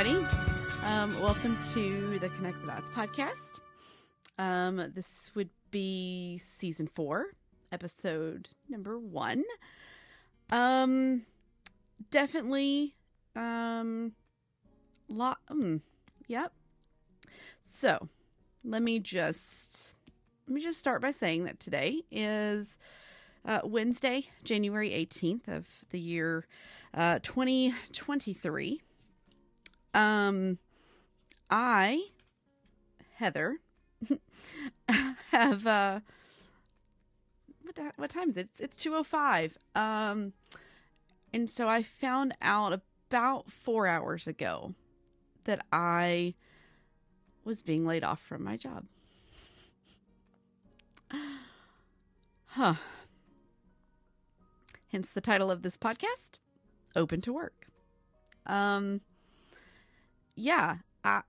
everybody. Um, welcome to the Connect the Dots podcast. Um, this would be season four, episode number one. Um, definitely, um, lot. Mm, yep. So, let me just let me just start by saying that today is uh, Wednesday, January 18th of the year uh, 2023. Um, I, Heather, have uh, what what time is it? It's, it's 2:05. Um, and so I found out about four hours ago that I was being laid off from my job. Huh. Hence the title of this podcast, Open to Work. Um yeah, I,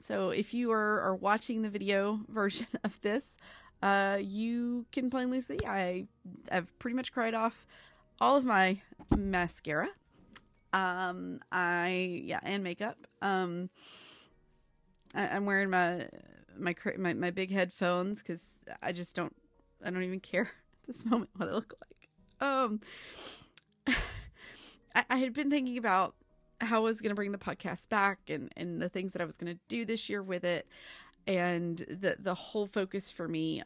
so if you are, are watching the video version of this, uh you can plainly see I have pretty much cried off all of my mascara. Um I yeah, and makeup. Um I, I'm wearing my my my, my big headphones because I just don't I don't even care at this moment what I look like. Um, I, I had been thinking about how I was going to bring the podcast back and and the things that I was going to do this year with it, and the the whole focus for me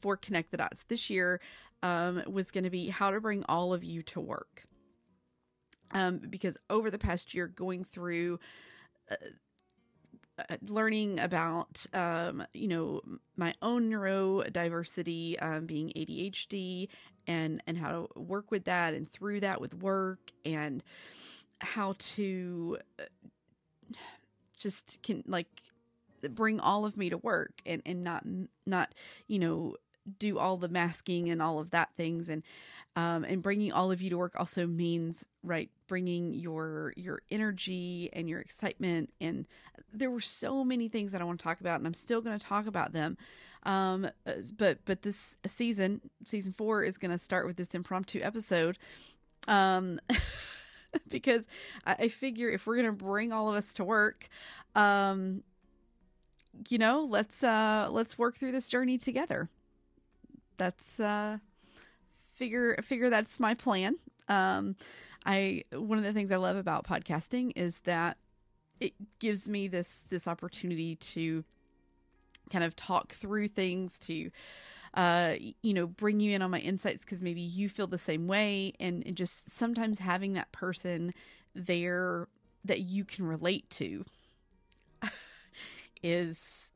for Connect the Dots this year um, was going to be how to bring all of you to work. Um, because over the past year, going through uh, uh, learning about um, you know my own neurodiversity um, being adhd and and how to work with that and through that with work and how to uh, just can like bring all of me to work and and not not you know do all the masking and all of that things. And um and bringing all of you to work also means right bringing your your energy and your excitement. And there were so many things that I want to talk about and I'm still going to talk about them. Um but but this season season 4 is going to start with this impromptu episode. Um because I, I figure if we're to bring all of us to work um you know let's uh let's work through this journey together. That's uh figure figure that's my plan. Um i one of the things i love about podcasting is that it gives me this this opportunity to kind of talk through things to uh you know bring you in on my insights because maybe you feel the same way and, and just sometimes having that person there that you can relate to is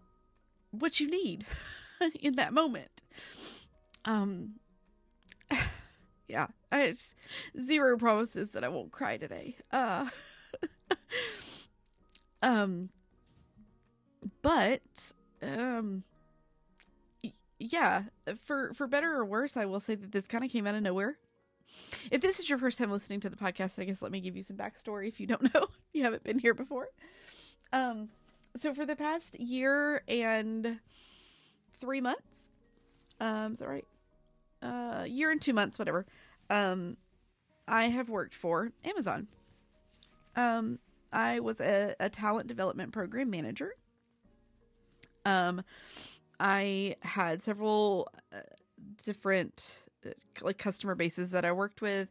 what you need in that moment. Um yeah i just, zero promises that i won't cry today. Uh um but um yeah for for better or worse i will say that this kind of came out of nowhere. If this is your first time listening to the podcast i guess let me give you some backstory if you don't know you haven't been here before. Um so for the past year and three months um is that right? Uh year and two months whatever um i have worked for amazon. Um i was a, a talent development program manager. Um i had several uh, different uh, like customer bases that i worked with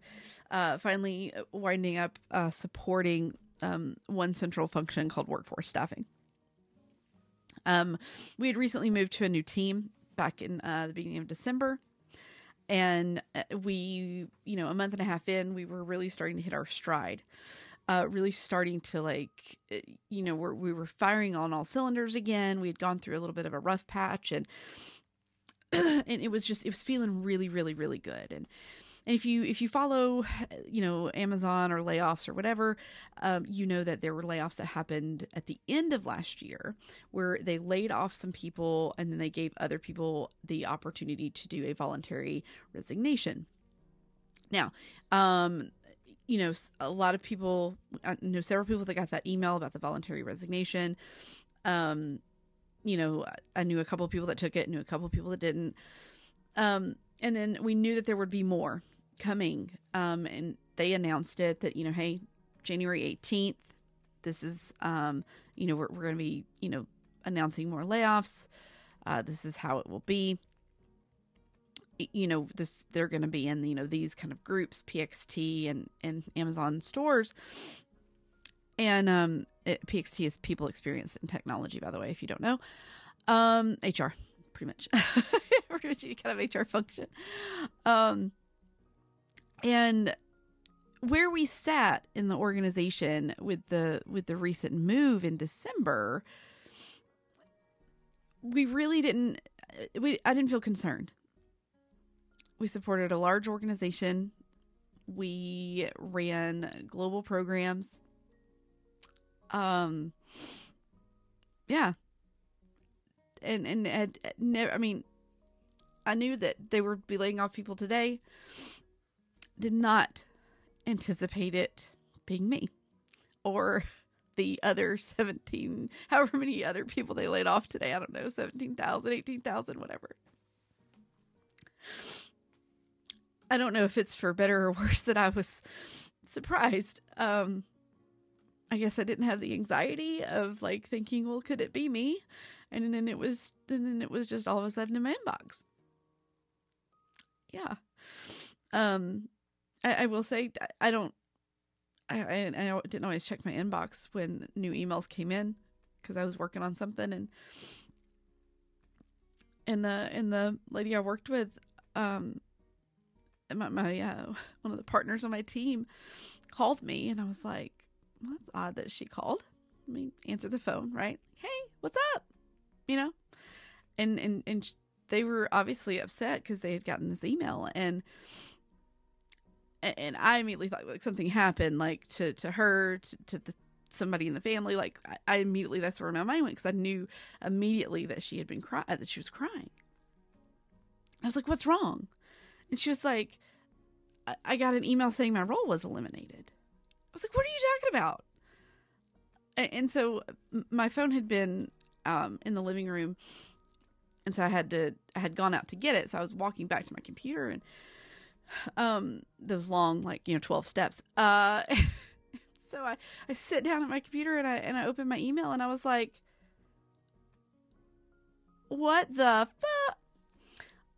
uh finally winding up uh supporting um one central function called workforce staffing. Um we had recently moved to a new team back in uh, the beginning of december and uh, we you know a month and a half in we were really starting to hit our stride uh, really starting to like uh, you know we're, we were firing on all cylinders again. We had gone through a little bit of a rough patch and and it was just it was feeling really really really good. And and if you if you follow you know amazon or layoffs or whatever um, you know that there were layoffs that happened at the end of last year where they laid off some people and then they gave other people the opportunity to do a voluntary resignation. Now um you know a lot of people i know several people that got that email about the voluntary resignation. Um you know i knew a couple of people that took it knew a couple of people that didn't. Um and then we knew that there would be more coming. Um and they announced it that you know hey january 18th this is um you know we're, we're going to be you know announcing more layoffs. Uh this is how it will be you know this they're going to be in you know these kind of groups pxt and and amazon stores. And um it, pxt is people experience in technology by the way if you don't know. Um hr pretty much. Pretty much any kind of hr function. Um and where we sat in the organization with the with the recent move in december we really didn't we i didn't feel concerned we supported a large organization. We ran global programs. Um, yeah. And, and, and, I mean, I knew that they would be laying off people today. Did not anticipate it being me or the other 17, however many other people they laid off today. I don't know, 17,000, 18,000, whatever. I don't know if it's for better or worse that I was surprised. Um, I guess I didn't have the anxiety of like thinking, well, could it be me? And then it was, and then it was just all of a sudden in my inbox. Yeah. Um, I, I will say I don't, I, I, didn't always check my inbox when new emails came in because I was working on something and and the and the lady I worked with um my, my uh, one of the partners on my team called me, and I was like, well, "That's odd that she called." I mean, answer the phone, right? Hey, what's up? You know, and and and they were obviously upset because they had gotten this email, and and I immediately thought like something happened, like to to her, to, to the, somebody in the family. Like I, I immediately that's where my mind went because I knew immediately that she had been crying, that she was crying. I was like, "What's wrong?" And she was like, I-, I got an email saying my role was eliminated. I was like, what are you talking about? And, and so my phone had been um, in the living room. And so I had to, I had gone out to get it. So I was walking back to my computer and, um, those long, like, you know, 12 steps. Uh, so I, I sit down at my computer and I, and I open my email and I was like, what the fuck?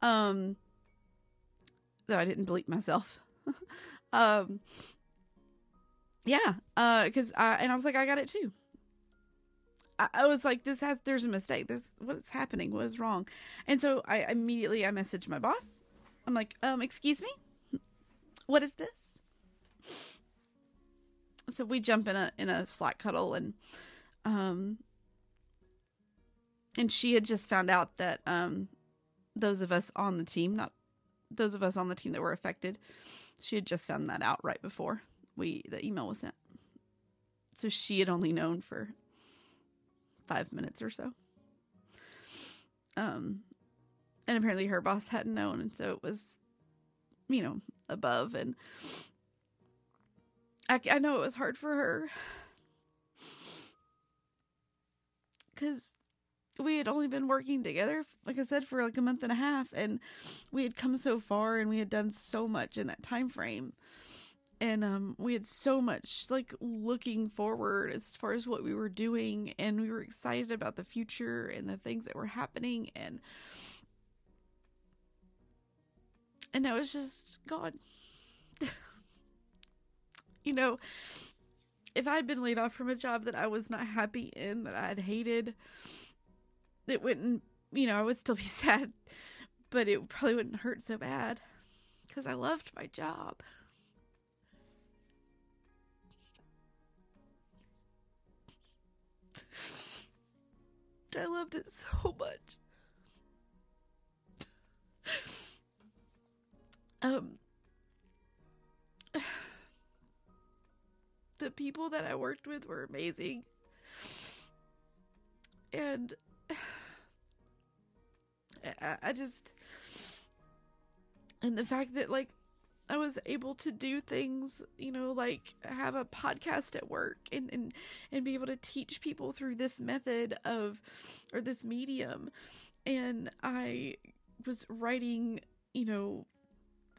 Um, though I didn't bleep myself. um, yeah, uh, because I and I was like, I got it too. I, I, was like, this has there's a mistake. This what is happening? What is wrong? And so I immediately I messaged my boss. I'm like, um, excuse me, what is this? So we jump in a in a Slack huddle and um and she had just found out that um those of us on the team, not those of us on the team that were affected, she had just found that out right before we the email was sent. So she had only known for five minutes or so. Um, and apparently her boss hadn't known, and so it was, you know, above. And I, I know it was hard for her because we had only been working together like i said for like a month and a half and we had come so far and we had done so much in that time frame. And um we had so much like looking forward as far as what we were doing and we were excited about the future and the things that were happening and and that was just gone you know if i'd been laid off from a job that i was not happy in that i'd hated it wouldn't, you know, I would still be sad, but it probably wouldn't hurt so bad because I loved my job. I loved it so much. um the people that I worked with were amazing. And I, I just and the fact that like I was able to do things, you know, like have a podcast at work and, and and be able to teach people through this method of or this medium. And I was writing, you know,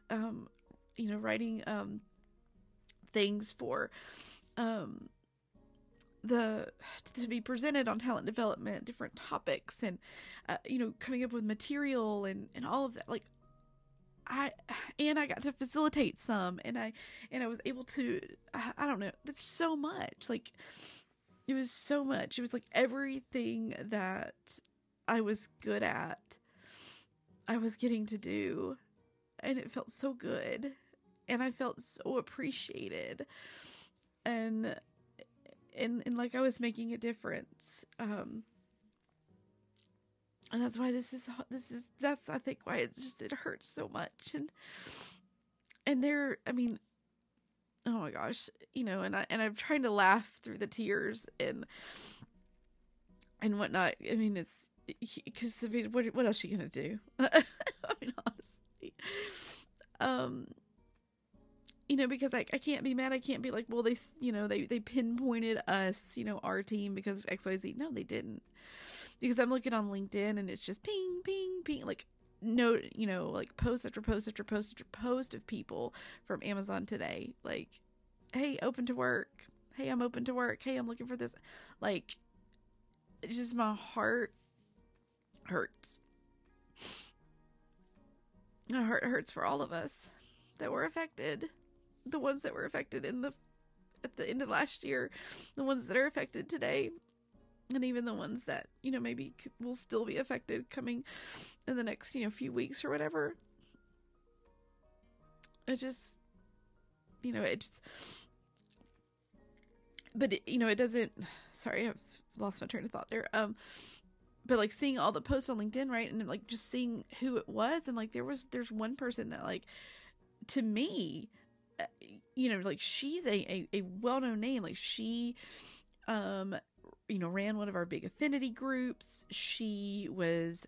um, you know, writing um things for um the to be presented on talent development different topics and uh, you know coming up with material and and all of that like I and I got to facilitate some and I and I was able to I, I don't know there's so much like it was so much. It was like everything that I was good at I was getting to do and it felt so good and I felt so appreciated. And and and like I was making a difference. Um and that's why this is this is that's I think why it's just it hurts so much and and there I mean oh my gosh you know and I and I'm trying to laugh through the tears and and whatnot I mean it's because I mean what what else are you gonna do I mean honestly um you know, because I, I can't be mad. I can't be like, well, they, you know, they, they pinpointed us, you know, our team because of XYZ. No, they didn't. Because I'm looking on LinkedIn and it's just ping, ping, ping, like, no, you know, like post after post after post after post of people from Amazon today. Like, hey, open to work. Hey, I'm open to work. Hey, I'm looking for this. Like, just my heart hurts. My heart hurts for all of us that were affected the ones that were affected in the at the end of last year, the ones that are affected today, and even the ones that you know maybe will still be affected coming in the next you know few weeks or whatever. It just, you know, it just, but it, you know, it doesn't. Sorry, I've lost my train of thought there. Um, but like seeing all the posts on LinkedIn, right, and like just seeing who it was, and like there was there's one person that like to me you know, like she's a, a, a well known name. Like she, um, you know, ran one of our big affinity groups. She was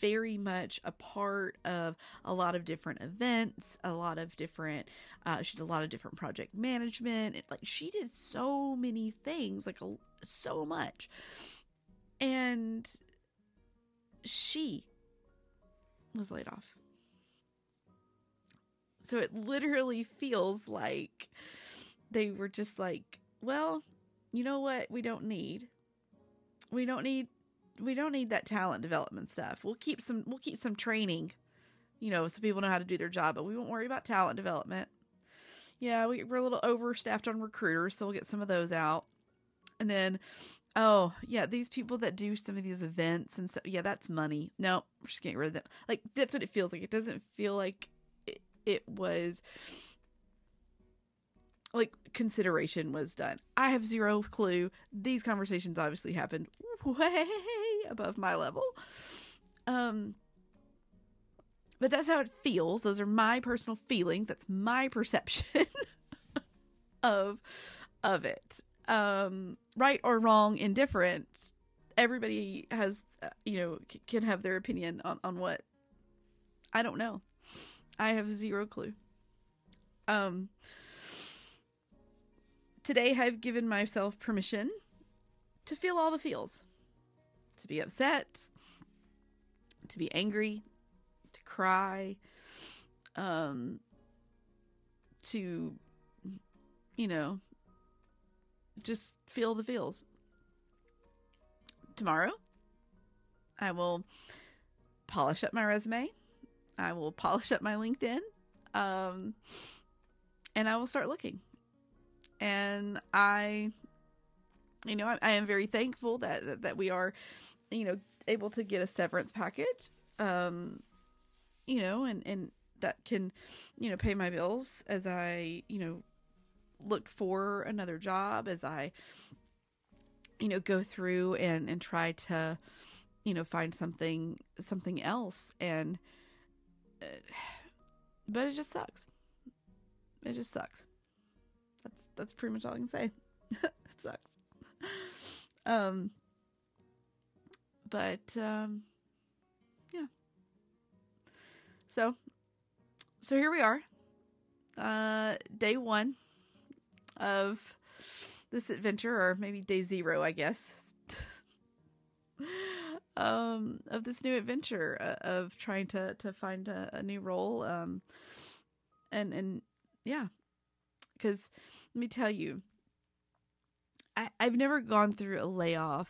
very much a part of a lot of different events, a lot of different, uh, she did a lot of different project management. It, like she did so many things, like a, so much. And she was laid off. So it literally feels like they were just like, well, you know what? We don't need. We don't need we don't need that talent development stuff. We'll keep some we'll keep some training, you know, so people know how to do their job, but we won't worry about talent development. Yeah, we, we're a little overstaffed on recruiters, so we'll get some of those out. And then, oh yeah, these people that do some of these events and stuff, yeah, that's money. No, we're just getting rid of them. Like that's what it feels like. It doesn't feel like it was like consideration was done. I have zero clue. These conversations obviously happened way above my level. Um but that's how it feels. Those are my personal feelings. That's my perception of of it. Um right or wrong, indifferent. Everybody has uh, you know can have their opinion on on what I don't know. I have zero clue. Um today I've given myself permission to feel all the feels. To be upset, to be angry, to cry, um to you know, just feel the feels. Tomorrow, I will polish up my resume. I will polish up my LinkedIn. Um, and I will start looking. And I, you know, I, I am very thankful that, that, that we are, you know, able to get a severance package. Um, you know, and and that can, you know, pay my bills as I, you know, look for another job as I, you know, go through and and try to, you know, find something something else and but it just sucks. It just sucks. That's that's pretty much all I can say. it sucks. Um but um yeah. So so here we are. Uh day 1 of this adventure or maybe day 0, I guess. um, of this new adventure uh, of trying to to find a, a new role. Um, and and yeah, because let me tell you, I, I've never gone through a layoff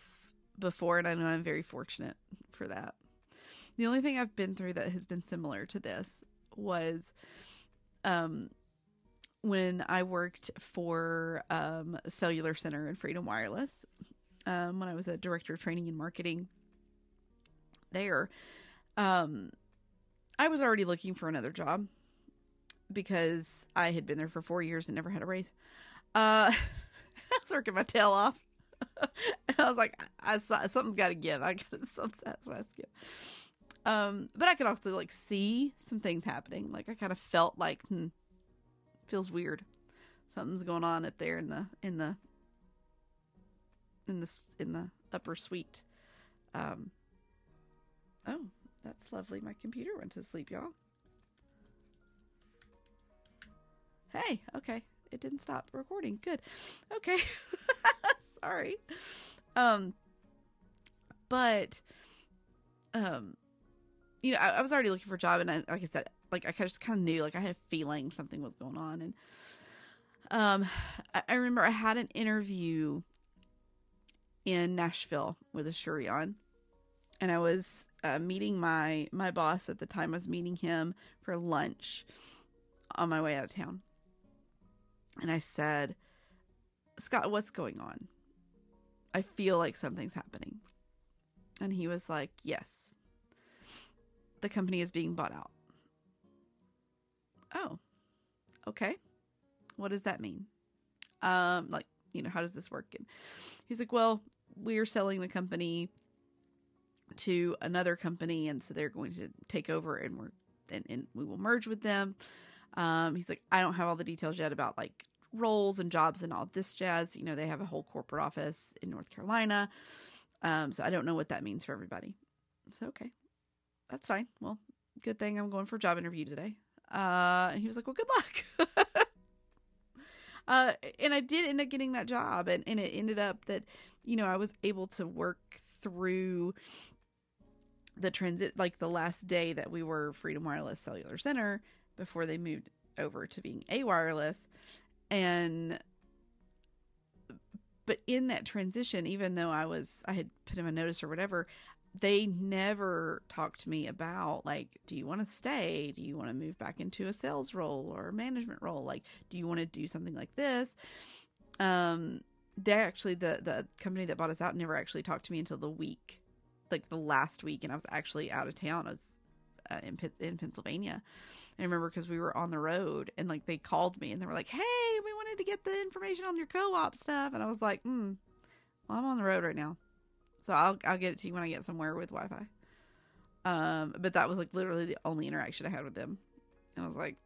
before, and I know I'm very fortunate for that. The only thing I've been through that has been similar to this was um, when I worked for um, Cellular Center and Freedom Wireless, um, when I was a director of training and marketing there. Um, I was already looking for another job because I had been there for four years and never had a raise. Uh, I was working my tail off. and I was like, I, I saw something's got to give. I got some that's what I skip. Um, but I could also like see some things happening. Like I kind of felt like, hmm, feels weird. Something's going on up there in the in the in the in the upper suite. Um. Oh, that's lovely. My computer went to sleep, y'all. Hey, okay. It didn't stop recording. Good. Okay. Sorry. Um but um you know, I, I, was already looking for a job and I, like I said, like I just kind of knew, like I had a feeling something was going on and um I, I remember I had an interview in Nashville with Asurion and I was uh, meeting my my boss at the time. I was meeting him for lunch on my way out of town, and I said, "Scott, what's going on? I feel like something's happening." And he was like, "Yes, the company is being bought out." Oh, okay. What does that mean? Um, like, you know, how does this work? And he's like, "Well, we're selling the company." To another company, and so they're going to take over, and we're and, and we will merge with them. Um, he's like, I don't have all the details yet about like roles and jobs and all this jazz. You know, they have a whole corporate office in North Carolina, um, so I don't know what that means for everybody. So okay, that's fine. Well, good thing I'm going for a job interview today. Uh, and he was like, well, good luck. uh, and I did end up getting that job, and and it ended up that you know I was able to work through the transit like the last day that we were Freedom Wireless Cellular Center before they moved over to being a wireless and but in that transition even though I was I had put him a notice or whatever they never talked to me about like do you want to stay? Do you want to move back into a sales role or a management role? Like do you want to do something like this? Um they actually the the company that bought us out never actually talked to me until the week like the last week, and I was actually out of town. I was uh, in in Pennsylvania. I remember because we were on the road, and like they called me and they were like, "Hey, we wanted to get the information on your co-op stuff," and I was like, "Hmm, well, I'm on the road right now, so I'll I'll get it to you when I get somewhere with Wi-Fi." Um, but that was like literally the only interaction I had with them, and I was like,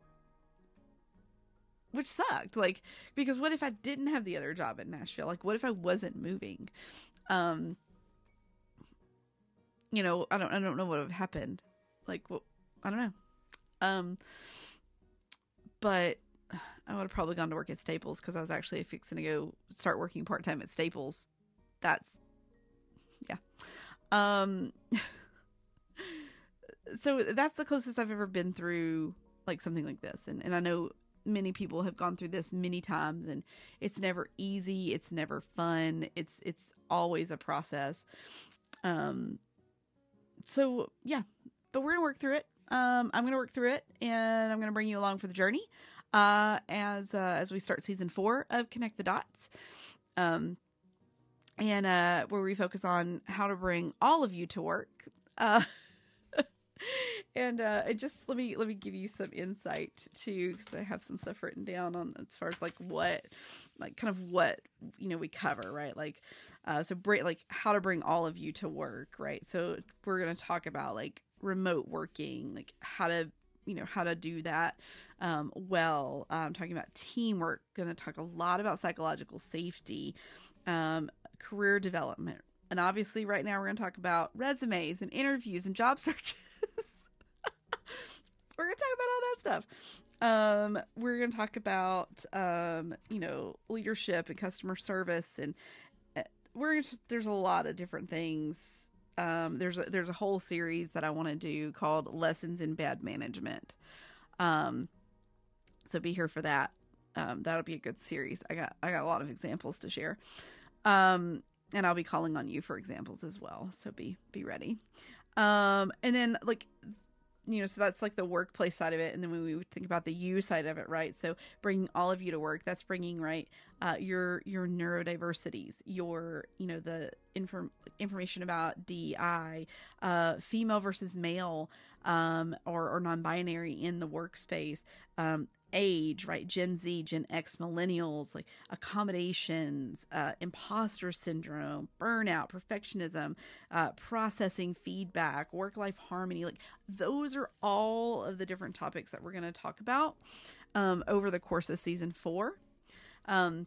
which sucked, like because what if I didn't have the other job in Nashville? Like, what if I wasn't moving? Um, you know, I don't I don't know what would have happened. Like what I don't know. Um but I would have probably gone to work at Staples because I was actually fixing to go start working part time at Staples. That's yeah. Um so that's the closest I've ever been through like something like this. And and I know many people have gone through this many times and it's never easy, it's never fun. It's it's always a process. Um so yeah, but we're gonna work through it. Um, I'm gonna work through it, and I'm gonna bring you along for the journey uh, as uh, as we start season four of Connect the Dots. Um, and uh, where we focus on how to bring all of you to work. Uh, and uh, just let me let me give you some insight too, because I have some stuff written down on as far as like what, like kind of what you know we cover, right? Like uh, so bring like how to bring all of you to work, right? So we're gonna talk about like remote working, like how to you know how to do that um, well. I'm um, talking about teamwork. Going to talk a lot about psychological safety, um, career development, and obviously right now we're going to talk about resumes and interviews and job searches. we're going to talk about all that stuff. Um, we're going to talk about um, you know leadership and customer service and we're there's a lot of different things. Um, there's a, there's a whole series that I want to do called Lessons in Bad Management. Um, so be here for that. Um, that'll be a good series. I got I got a lot of examples to share. Um, and I'll be calling on you for examples as well. So be be ready. Um, and then like you know, so that's like the workplace side of it, and then when we think about the you side of it, right? So bringing all of you to work, that's bringing right uh, your your neurodiversities, your you know the inform information about DI, uh, female versus male, um, or or non-binary in the workspace, um, age, right? Gen Z, Gen X, millennials, like accommodations, uh, imposter syndrome, burnout, perfectionism, uh, processing feedback, work life harmony. Like those are all of the different topics that we're going to talk about um, over the course of season four. Um,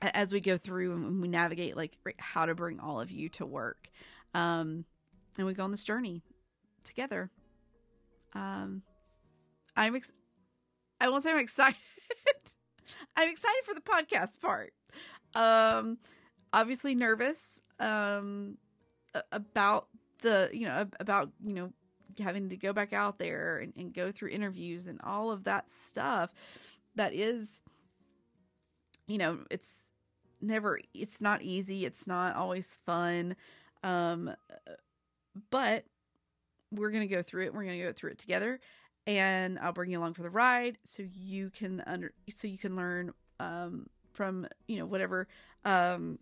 as we go through and we navigate like how to bring all of you to work um and we go on this journey together um i'm ex- I won't say I'm excited. I'm excited for the podcast part. Um, obviously nervous. Um, about the you know about you know having to go back out there and, and go through interviews and all of that stuff. That is, you know, it's never. It's not easy. It's not always fun. Um, but we're gonna go through it. We're gonna go through it together and I'll bring you along for the ride so you can under so you can learn um, from you know whatever um,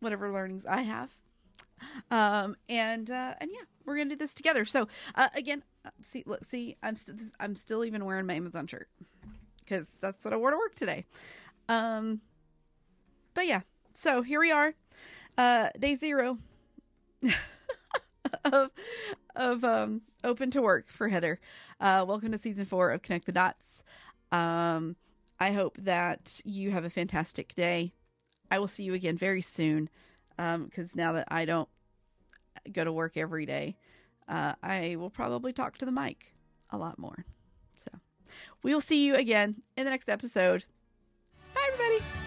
whatever learnings I have. Um, and uh, and yeah, we're gonna do this together. So uh, again, uh, see, look, see, I'm I'm still even wearing my Amazon shirt because that's what I wore to work today. Um, but yeah, so here we are, uh, day zero of of um open to work for Heather. Uh, welcome to season four of Connect the Dots. Um, I hope that you have a fantastic day. I will see you again very soon because um, now that I don't go to work every day, uh, I will probably talk to the mic a lot more. So we will see you again in the next episode. Bye, everybody.